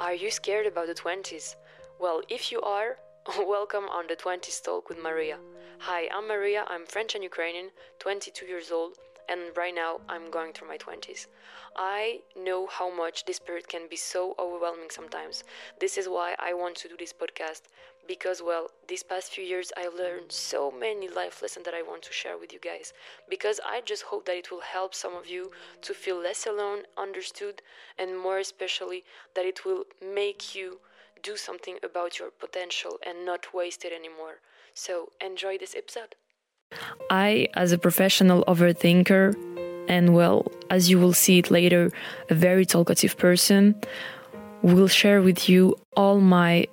Are you scared about the 20s? Well, if you are, welcome on the 20s Talk with Maria. Hi, I'm Maria, I'm French and Ukrainian, 22 years old, and right now I'm going through my 20s. I know how much this period can be so overwhelming sometimes. This is why I want to do this podcast because, well, these past few years I learned so many life lessons that I want to share with you guys. Because I just hope that it will help some of you to feel less alone, understood, and more especially that it will make you do something about your potential and not waste it anymore. So, enjoy this episode. I, as a professional overthinker, and well, as you will see it later, a very talkative person, will share with you all my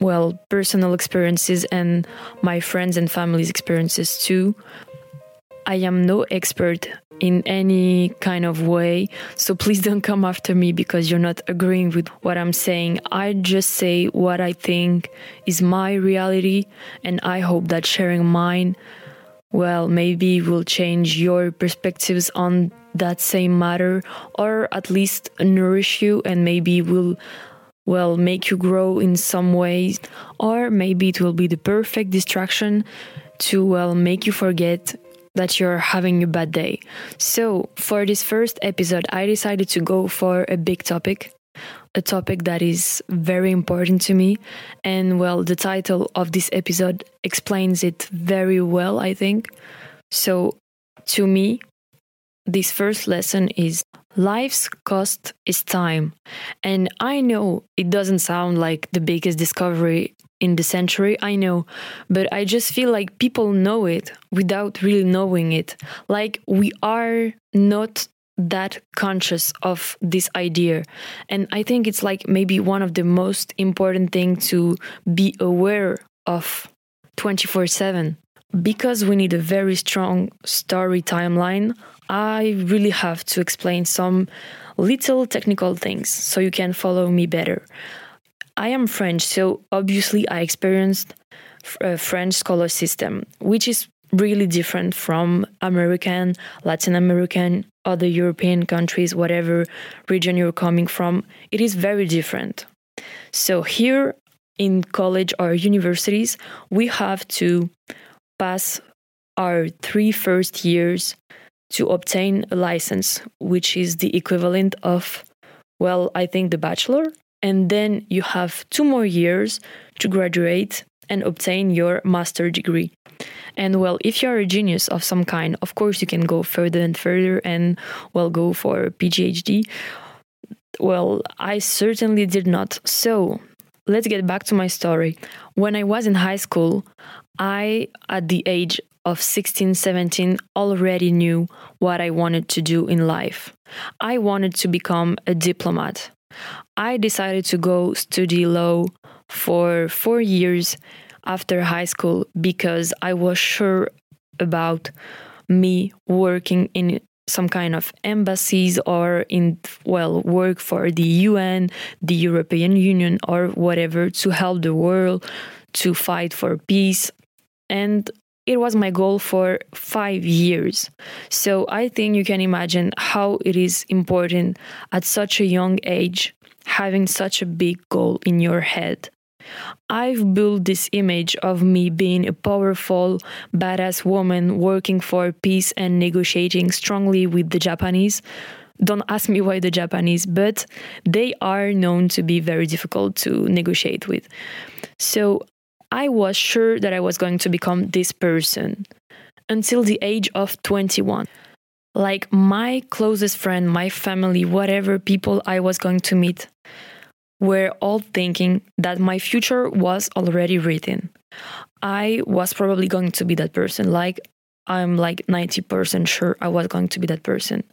well personal experiences and my friends and family's experiences too. I am no expert in any kind of way, so please don't come after me because you're not agreeing with what I'm saying. I just say what I think is my reality, and I hope that sharing mine well, maybe will change your perspectives on that same matter, or at least nourish you and maybe will, well, make you grow in some ways, or maybe it will be the perfect distraction to, well, make you forget that you're having a bad day. So, for this first episode, I decided to go for a big topic a topic that is very important to me. And well, the title of this episode explains it very well, I think. So, to me, this first lesson is life's cost is time. And I know it doesn't sound like the biggest discovery in the century, I know, but I just feel like people know it without really knowing it. Like we are not that conscious of this idea. And i think it's like maybe one of the most important thing to be aware of 24/7 because we need a very strong story timeline i really have to explain some little technical things so you can follow me better. I am french so obviously i experienced a uh, french scholar system which is really different from American, Latin American, other European countries, whatever region you're coming from. It is very different. So, here in college or universities, we have to pass our three first years to obtain a license, which is the equivalent of, well, I think the bachelor. And then you have two more years to graduate and obtain your master degree. And well, if you're a genius of some kind, of course you can go further and further and well go for PhD. Well, I certainly did not. So, let's get back to my story. When I was in high school, I at the age of 16, 17 already knew what I wanted to do in life. I wanted to become a diplomat. I decided to go study law for 4 years after high school because I was sure about me working in some kind of embassies or in well work for the UN, the European Union or whatever to help the world to fight for peace and it was my goal for 5 years. So I think you can imagine how it is important at such a young age having such a big goal in your head. I've built this image of me being a powerful, badass woman working for peace and negotiating strongly with the Japanese. Don't ask me why the Japanese, but they are known to be very difficult to negotiate with. So I was sure that I was going to become this person until the age of 21. Like my closest friend, my family, whatever people I was going to meet, were all thinking that my future was already written. I was probably going to be that person. Like, I'm like 90% sure I was going to be that person.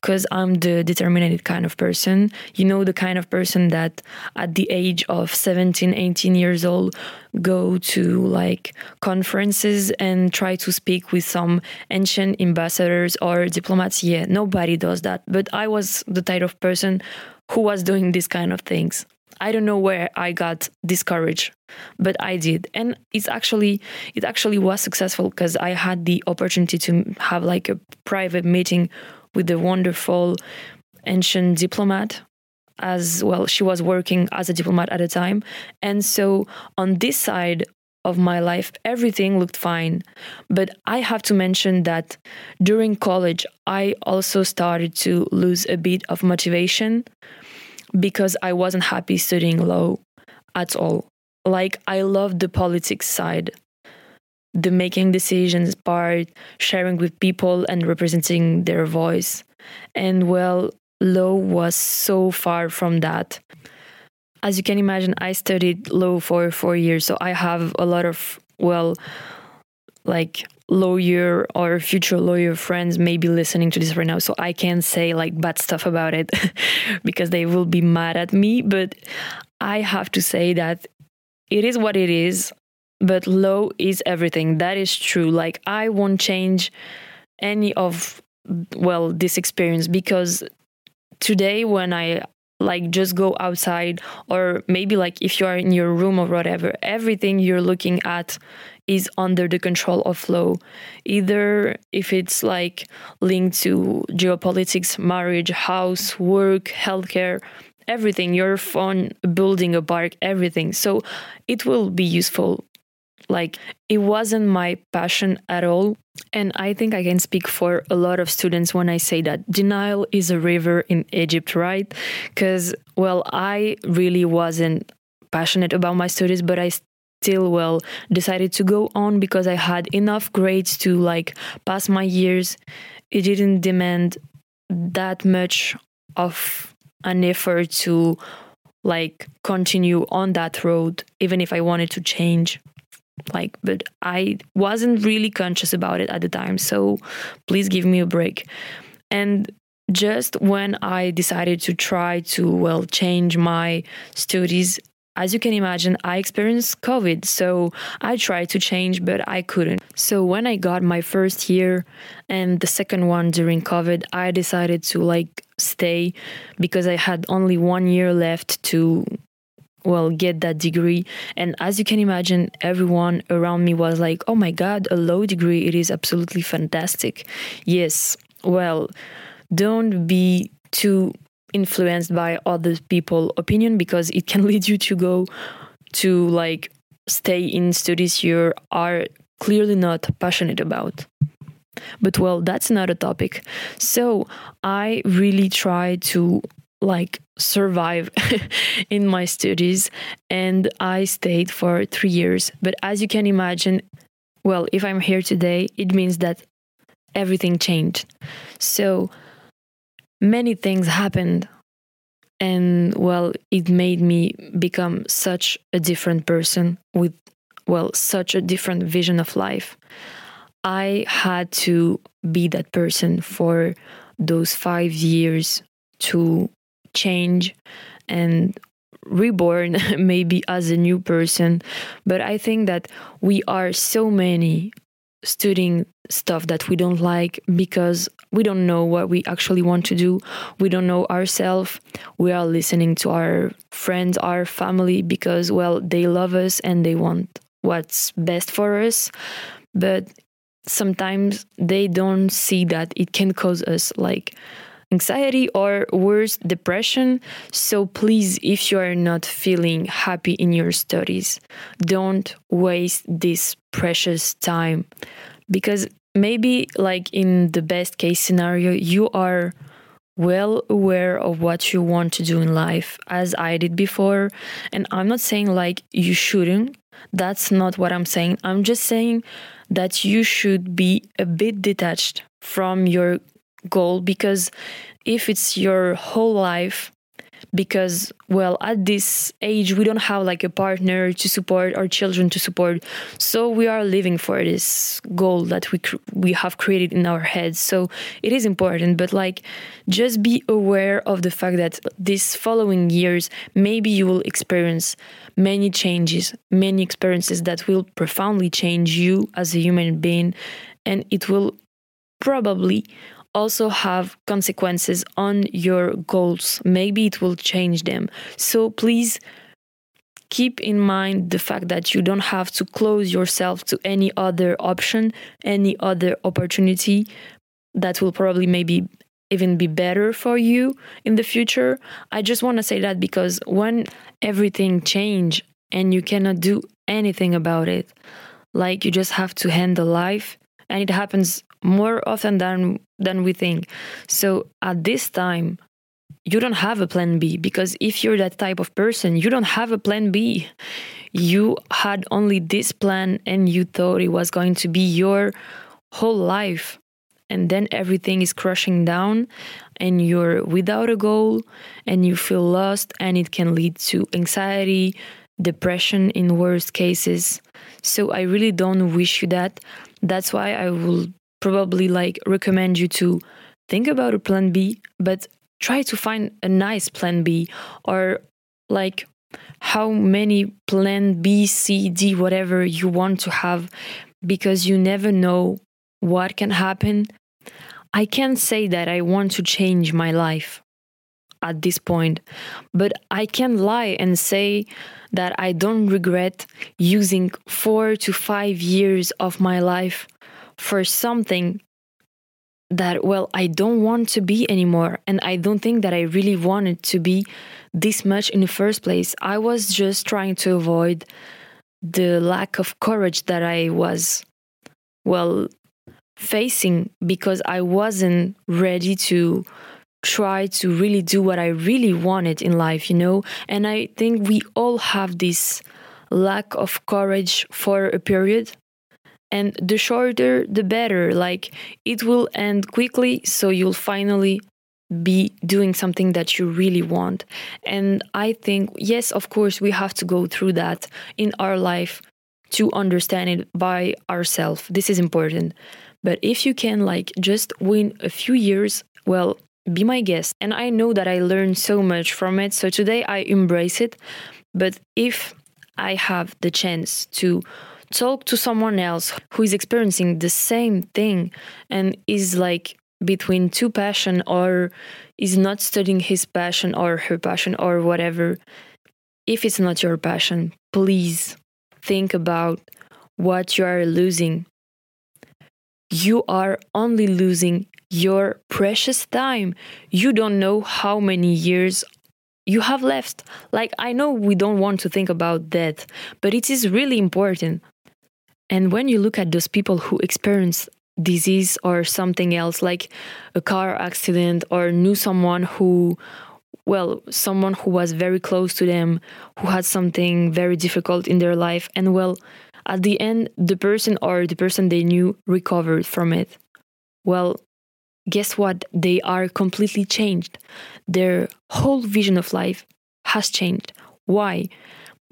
Because I'm the determined kind of person. You know, the kind of person that at the age of 17, 18 years old go to like conferences and try to speak with some ancient ambassadors or diplomats. Yeah, nobody does that. But I was the type of person who was doing these kind of things. I don't know where I got this courage, but I did. And it's actually it actually was successful because I had the opportunity to have like a private meeting with the wonderful ancient diplomat as well she was working as a diplomat at the time and so on this side of my life everything looked fine. But i have to mention that during college i also started to lose a bit of motivation because i wasn't happy studying law at all. Like i loved the politics side the making decisions part sharing with people and representing their voice. And well law was so far from that. As you can imagine, I studied law for four years, so I have a lot of, well, like lawyer or future lawyer friends may be listening to this right now so i can't say like bad stuff about it because they will be mad at me but i have to say that it is what it is but law is everything. That is true. Like i won't change any of well this experience because today when I like just go outside or maybe like if you are in your room or whatever everything you're looking at is under the control of flow either if it's like linked to geopolitics marriage house work healthcare everything your phone building a park everything. So it will be useful like it wasn't my passion at all. And I think I can speak for a lot of students when I say that denial is a river in Egypt, right? Because, well, I really wasn't passionate about my studies, but I still, well, decided to go on because I had enough grades to like pass my years. It didn't demand that much of an effort to like continue on that road, even if I wanted to change like but i wasn't really conscious about it at the time so please give me a break and just when i decided to try to well change my studies as you can imagine, I experienced COVID, so I tried to change, but I couldn't. So when I got my first year and the second one during COVID, I decided to like stay because I had only one year left to well get that degree. And as you can imagine everyone around me was like oh my god a law degree it is absolutely fantastic. Yes well don't be too influenced by other people opinion because it can lead you to go to like stay in studies you are clearly not passionate about. But well that's another topic. So i really try to like survive in my studies and I stayed for 3 years. But as you can imagine well if I'm here today it means that everything changed. So many things happened and well it made me become such a different person with well such a different vision of life. I had to be that person for those 5 years to change and reborn maybe as a new person. But i think that we are so many studying stuff that we don't like because we don't know what we actually want to do. We don't know ourselves we are listening to our friends our family because well they love us and they want what's best for us. But sometimes they don't see that it can cause us like anxiety or worse, depression. So please, if you are not feeling happy in your studies, don't waste this precious time because maybe, like in the best case scenario, you are well aware of what you want to do in life, as I did before. And I'm not saying like you shouldn't, that's not what I'm saying. I'm just saying that you should be a bit detached from your goal because if it's your whole life because well at this age we don't have like a partner to support our children to support. So we are living for this goal that we we have created in our heads. So it is important but like just be aware of the fact that these following years maybe you will experience many changes many experiences that will profoundly change you as a human being and it will probably also have consequences on your goals. Maybe it will change them. So please keep in mind the fact that you don't have to close yourself to any other option, any other opportunity that will probably maybe even be better for you in the future. I just want to say that because when everything change and you cannot do anything about it, like you just have to handle life and it happens more often than than we think. So at this time you don't have a plan B because if you're that type of person, you don't have a plan B. You had only this plan and you thought it was going to be your whole life. And then everything is crushing down and you're without a goal and you feel lost and it can lead to anxiety, depression in worst cases. So I really don't wish you that. That's why I will probably like recommend you to think about a plan B, but try to find a nice plan B or like how many plan B, C, D, whatever you want to have because you never know what can happen. I can't say that I want to change my life at this point, but I can lie and say that I don't regret using four to five years of my life for something that, well, I don't want to be anymore. And I don't think that I really wanted to be this much in the first place. I was just trying to avoid the lack of courage that I was, well, facing because I wasn't ready to try to really do what I really wanted in life, you know? And I think we all have this lack of courage for a period and the shorter the better. Like it will end quickly so you'll finally be doing something that you really want. And i think yes of course we have to go through that in our life to understand it by ourselves this is important. But if you can like just win a few years well be my guest. And i know that i learned so much from it so today i embrace it. But if i have the chance to talk to someone else who is experiencing the same thing and is like between two passion or is not studying his passion or her passion or whatever if it's not your passion please think about what you are losing. You are only losing your precious time. You don't know how many years you have left. Like i know we don't want to think about that but it is really important and when you look at those people who experience disease or something else, like a car accident, or knew someone who, well, someone who was very close to them, who had something very difficult in their life, and well, at the end, the person or the person they knew recovered from it. Well, guess what? They are completely changed. Their whole vision of life has changed. Why?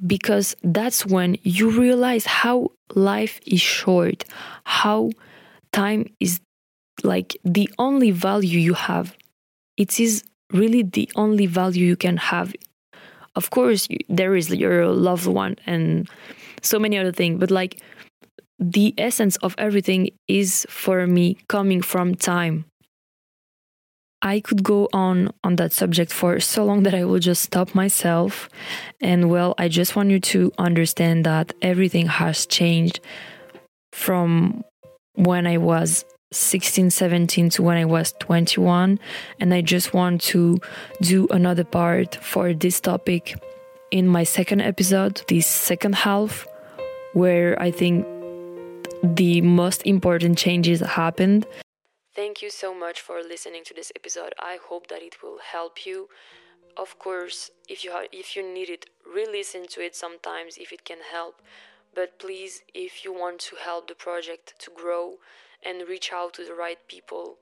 Because that's when you realize how life is short, how time is like the only value you have. It is really the only value you can have. Of course, there is your loved one and so many other things, but like the essence of everything is for me coming from time. I could go on on that subject for so long that I will just stop myself. And well, I just want you to understand that everything has changed from when I was 16, 17 to when I was 21. And I just want to do another part for this topic in my second episode, this second half, where I think the most important changes happened Thank you so much for listening to this episode. I hope that it will help you. Of course, if you ha- if you need it, re-listen to it sometimes if it can help. But please, if you want to help the project to grow and reach out to the right people,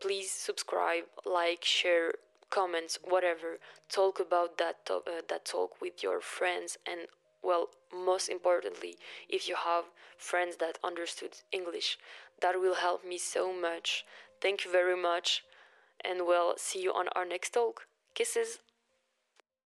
please subscribe, like, share, comments, whatever. Talk about that to- uh, that talk with your friends and well, most importantly, if you have friends that understood English, that will help me so much. Thank you very much, and we'll see you on our next talk. Kisses.